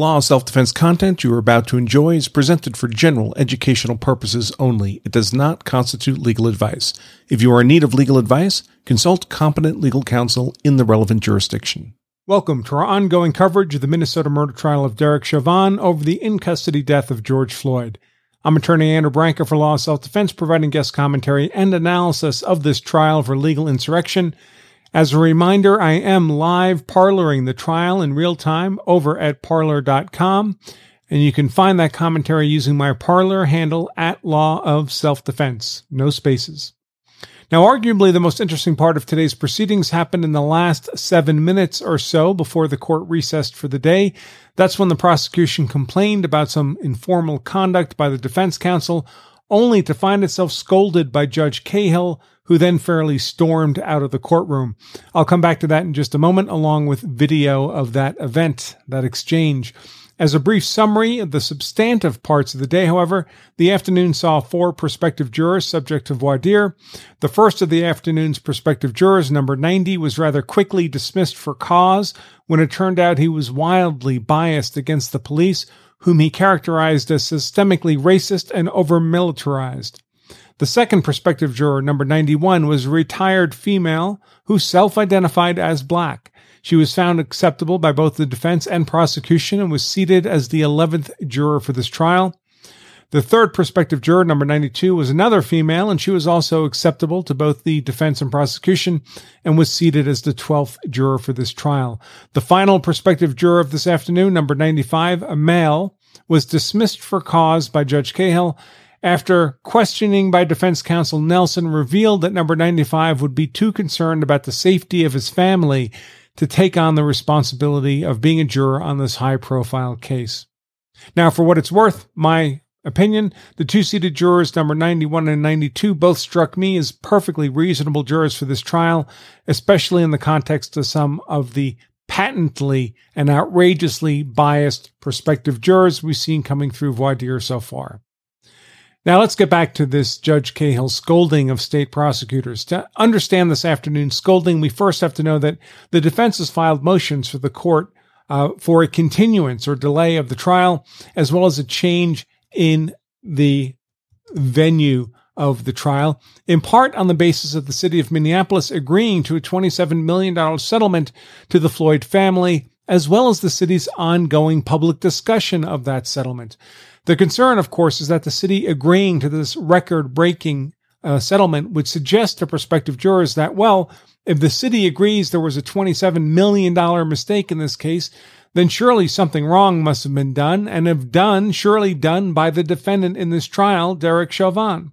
law of self defense content you are about to enjoy is presented for general educational purposes only. It does not constitute legal advice. If you are in need of legal advice, consult competent legal counsel in the relevant jurisdiction. Welcome to our ongoing coverage of the Minnesota murder trial of Derek Chauvin over the in custody death of George Floyd. I'm attorney Andrew Branca for Law of Self Defense, providing guest commentary and analysis of this trial for legal insurrection. As a reminder, I am live parloring the trial in real time over at parler.com, and you can find that commentary using my Parler handle at Law of Self Defense. No spaces. Now, arguably the most interesting part of today's proceedings happened in the last seven minutes or so before the court recessed for the day. That's when the prosecution complained about some informal conduct by the defense counsel, only to find itself scolded by Judge Cahill, who then fairly stormed out of the courtroom. I'll come back to that in just a moment, along with video of that event, that exchange. As a brief summary of the substantive parts of the day, however, the afternoon saw four prospective jurors subject to voir dire. The first of the afternoon's prospective jurors, number 90, was rather quickly dismissed for cause when it turned out he was wildly biased against the police, whom he characterized as systemically racist and over militarized. The second prospective juror, number 91, was a retired female who self identified as black. She was found acceptable by both the defense and prosecution and was seated as the 11th juror for this trial. The third prospective juror, number 92, was another female, and she was also acceptable to both the defense and prosecution and was seated as the 12th juror for this trial. The final prospective juror of this afternoon, number 95, a male, was dismissed for cause by Judge Cahill after questioning by defense counsel Nelson revealed that number 95 would be too concerned about the safety of his family to take on the responsibility of being a juror on this high profile case. Now, for what it's worth, my opinion, the two seated jurors, number 91 and 92, both struck me as perfectly reasonable jurors for this trial, especially in the context of some of the patently and outrageously biased prospective jurors we've seen coming through voir dire so far. Now let's get back to this Judge Cahill's scolding of state prosecutors. To understand this afternoon's scolding, we first have to know that the defense has filed motions for the court uh, for a continuance or delay of the trial, as well as a change in the venue of the trial, in part on the basis of the city of Minneapolis agreeing to a $27 million settlement to the Floyd family, as well as the city's ongoing public discussion of that settlement. The concern, of course, is that the city agreeing to this record breaking uh, settlement would suggest to prospective jurors that, well, if the city agrees there was a $27 million mistake in this case, then surely something wrong must have been done, and if done, surely done by the defendant in this trial, Derek Chauvin.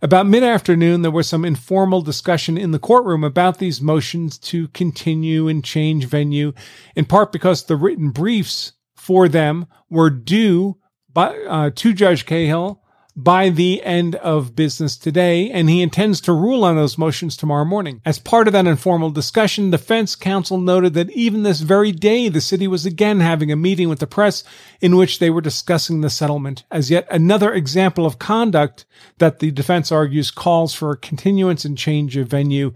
About mid afternoon, there was some informal discussion in the courtroom about these motions to continue and change venue, in part because the written briefs for them were due by, uh, to Judge Cahill by the end of business today, and he intends to rule on those motions tomorrow morning. As part of that informal discussion, defense counsel noted that even this very day, the city was again having a meeting with the press in which they were discussing the settlement as yet another example of conduct that the defense argues calls for a continuance and change of venue.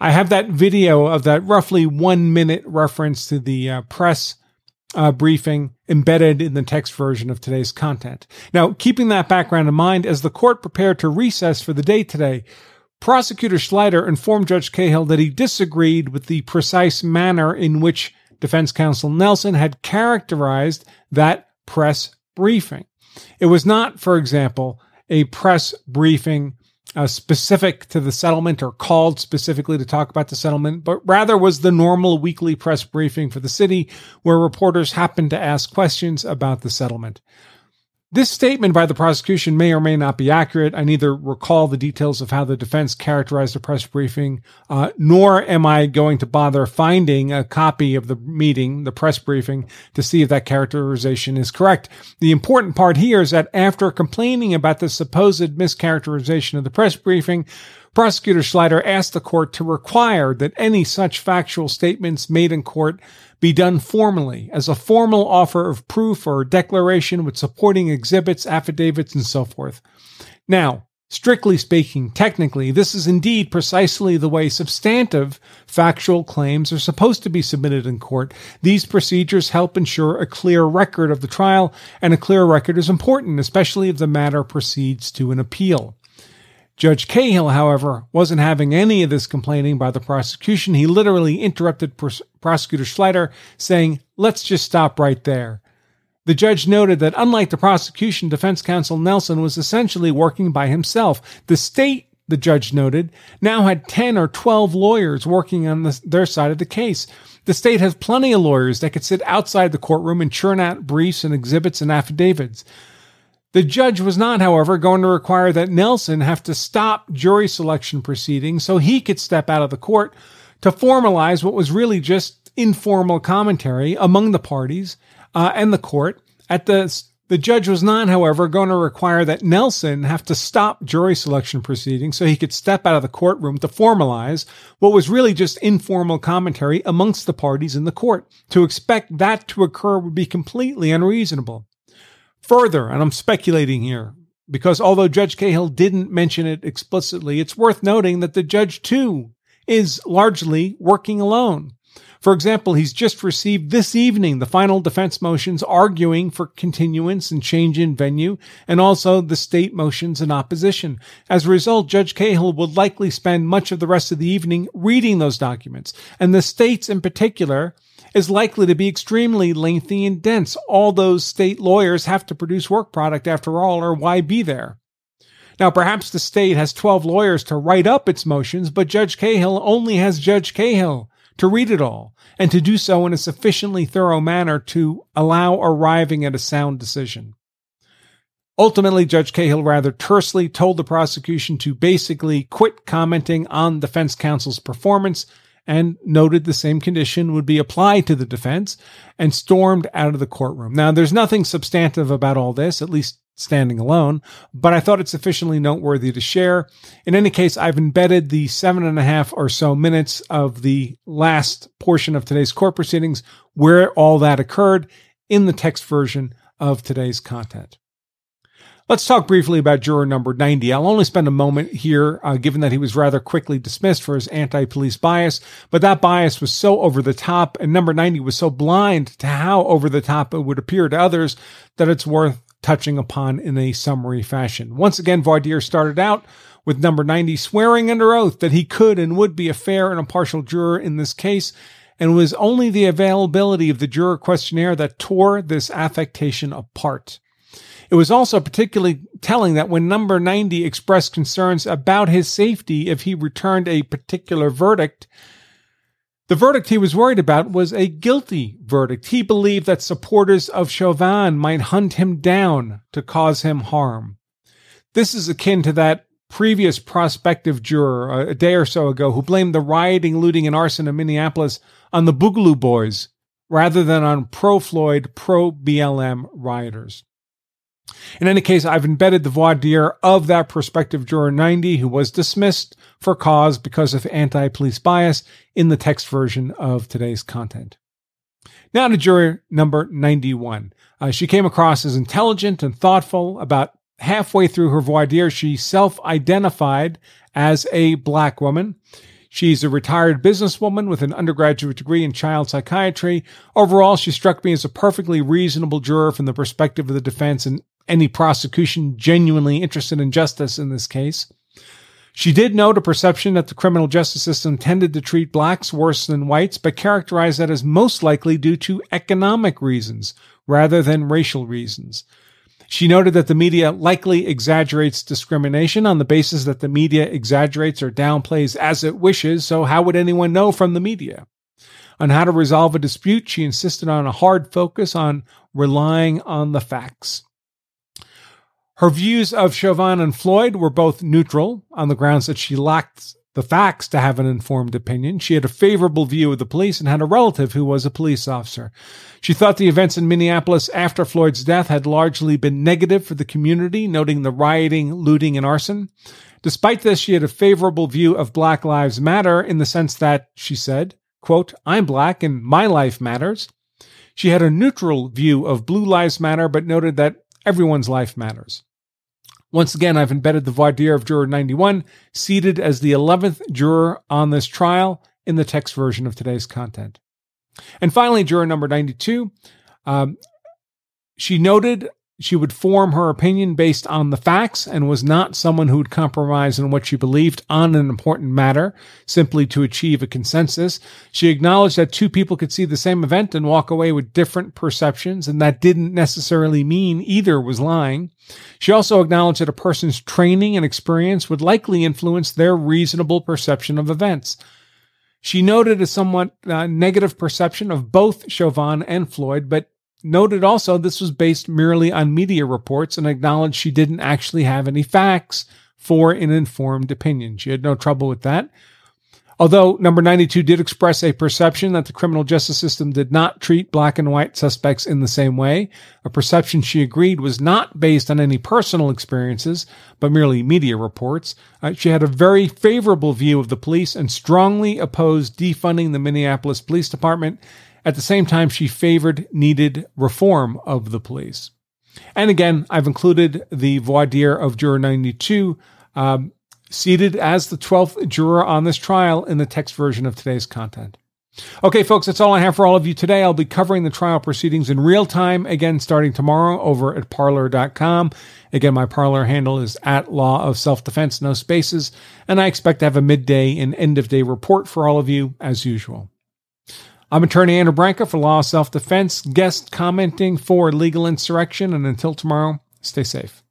I have that video of that roughly one minute reference to the uh, press uh, briefing embedded in the text version of today's content. Now, keeping that background in mind, as the court prepared to recess for the day today, Prosecutor Schleicher informed Judge Cahill that he disagreed with the precise manner in which defense counsel Nelson had characterized that press briefing. It was not, for example, a press briefing uh, specific to the settlement or called specifically to talk about the settlement, but rather was the normal weekly press briefing for the city where reporters happened to ask questions about the settlement. This statement by the prosecution may or may not be accurate. I neither recall the details of how the defense characterized the press briefing, uh, nor am I going to bother finding a copy of the meeting, the press briefing, to see if that characterization is correct. The important part here is that after complaining about the supposed mischaracterization of the press briefing, Prosecutor Schleicher asked the court to require that any such factual statements made in court be done formally as a formal offer of proof or declaration with supporting exhibits, affidavits, and so forth. Now, Strictly speaking, technically, this is indeed precisely the way substantive factual claims are supposed to be submitted in court. These procedures help ensure a clear record of the trial, and a clear record is important, especially if the matter proceeds to an appeal. Judge Cahill, however, wasn't having any of this complaining by the prosecution. He literally interrupted pros- prosecutor Schleicher, saying, Let's just stop right there. The judge noted that unlike the prosecution, defense counsel Nelson was essentially working by himself. The state, the judge noted, now had 10 or 12 lawyers working on the, their side of the case. The state has plenty of lawyers that could sit outside the courtroom and churn out briefs and exhibits and affidavits. The judge was not, however, going to require that Nelson have to stop jury selection proceedings so he could step out of the court to formalize what was really just informal commentary among the parties uh, and the court. At the the judge was not, however, going to require that Nelson have to stop jury selection proceedings so he could step out of the courtroom to formalize what was really just informal commentary amongst the parties in the court. To expect that to occur would be completely unreasonable. Further, and I'm speculating here, because although Judge Cahill didn't mention it explicitly, it's worth noting that the judge too is largely working alone. For example, he's just received this evening the final defense motions arguing for continuance and change in venue, and also the state motions in opposition. As a result, Judge Cahill would likely spend much of the rest of the evening reading those documents, and the states in particular is likely to be extremely lengthy and dense. All those state lawyers have to produce work product after all, or why be there? Now, perhaps the state has 12 lawyers to write up its motions, but Judge Cahill only has Judge Cahill to read it all and to do so in a sufficiently thorough manner to allow arriving at a sound decision. Ultimately, Judge Cahill rather tersely told the prosecution to basically quit commenting on defense counsel's performance and noted the same condition would be applied to the defense and stormed out of the courtroom. Now, there's nothing substantive about all this, at least standing alone, but I thought it sufficiently noteworthy to share. In any case, I've embedded the seven and a half or so minutes of the last portion of today's court proceedings where all that occurred in the text version of today's content. Let's talk briefly about juror number 90. I'll only spend a moment here, uh, given that he was rather quickly dismissed for his anti police bias, but that bias was so over the top, and number 90 was so blind to how over the top it would appear to others that it's worth touching upon in a summary fashion. Once again, voir dire started out with number 90 swearing under oath that he could and would be a fair and impartial juror in this case, and it was only the availability of the juror questionnaire that tore this affectation apart. It was also particularly telling that when number 90 expressed concerns about his safety if he returned a particular verdict, the verdict he was worried about was a guilty verdict. He believed that supporters of Chauvin might hunt him down to cause him harm. This is akin to that previous prospective juror a day or so ago who blamed the rioting, looting, and arson in Minneapolis on the Boogaloo Boys rather than on pro Floyd, pro BLM rioters. In any case, I've embedded the voir dire of that prospective juror 90 who was dismissed for cause because of anti police bias in the text version of today's content. Now to juror number 91. Uh, she came across as intelligent and thoughtful. About halfway through her voir dire, she self identified as a black woman. She's a retired businesswoman with an undergraduate degree in child psychiatry. Overall, she struck me as a perfectly reasonable juror from the perspective of the defense and any prosecution genuinely interested in justice in this case. She did note a perception that the criminal justice system tended to treat blacks worse than whites, but characterized that as most likely due to economic reasons rather than racial reasons. She noted that the media likely exaggerates discrimination on the basis that the media exaggerates or downplays as it wishes, so how would anyone know from the media? On how to resolve a dispute, she insisted on a hard focus on relying on the facts. Her views of Chauvin and Floyd were both neutral on the grounds that she lacked the facts to have an informed opinion. She had a favorable view of the police and had a relative who was a police officer. She thought the events in Minneapolis after Floyd's death had largely been negative for the community, noting the rioting, looting, and arson. Despite this, she had a favorable view of Black Lives Matter in the sense that, she said, quote, I'm black and my life matters. She had a neutral view of Blue Lives Matter, but noted that everyone's life matters. Once again, I've embedded the voir dire of juror 91, seated as the 11th juror on this trial in the text version of today's content. And finally, juror number 92, um, she noted she would form her opinion based on the facts and was not someone who would compromise on what she believed on an important matter simply to achieve a consensus. She acknowledged that two people could see the same event and walk away with different perceptions, and that didn't necessarily mean either was lying. She also acknowledged that a person's training and experience would likely influence their reasonable perception of events. She noted a somewhat uh, negative perception of both Chauvin and Floyd, but noted also this was based merely on media reports and acknowledged she didn't actually have any facts for an informed opinion. She had no trouble with that. Although number 92 did express a perception that the criminal justice system did not treat black and white suspects in the same way, a perception she agreed was not based on any personal experiences, but merely media reports, uh, she had a very favorable view of the police and strongly opposed defunding the Minneapolis Police Department at the same time, she favored needed reform of the police. And again, I've included the voir dire of Juror 92, um, seated as the 12th juror on this trial in the text version of today's content. Okay, folks, that's all I have for all of you today. I'll be covering the trial proceedings in real time again starting tomorrow over at parler.com. Again, my Parler handle is at law of self defense, no spaces, and I expect to have a midday and end of day report for all of you as usual. I'm attorney Andrew Branca for Law Self Defense, guest commenting for Legal Insurrection. And until tomorrow, stay safe.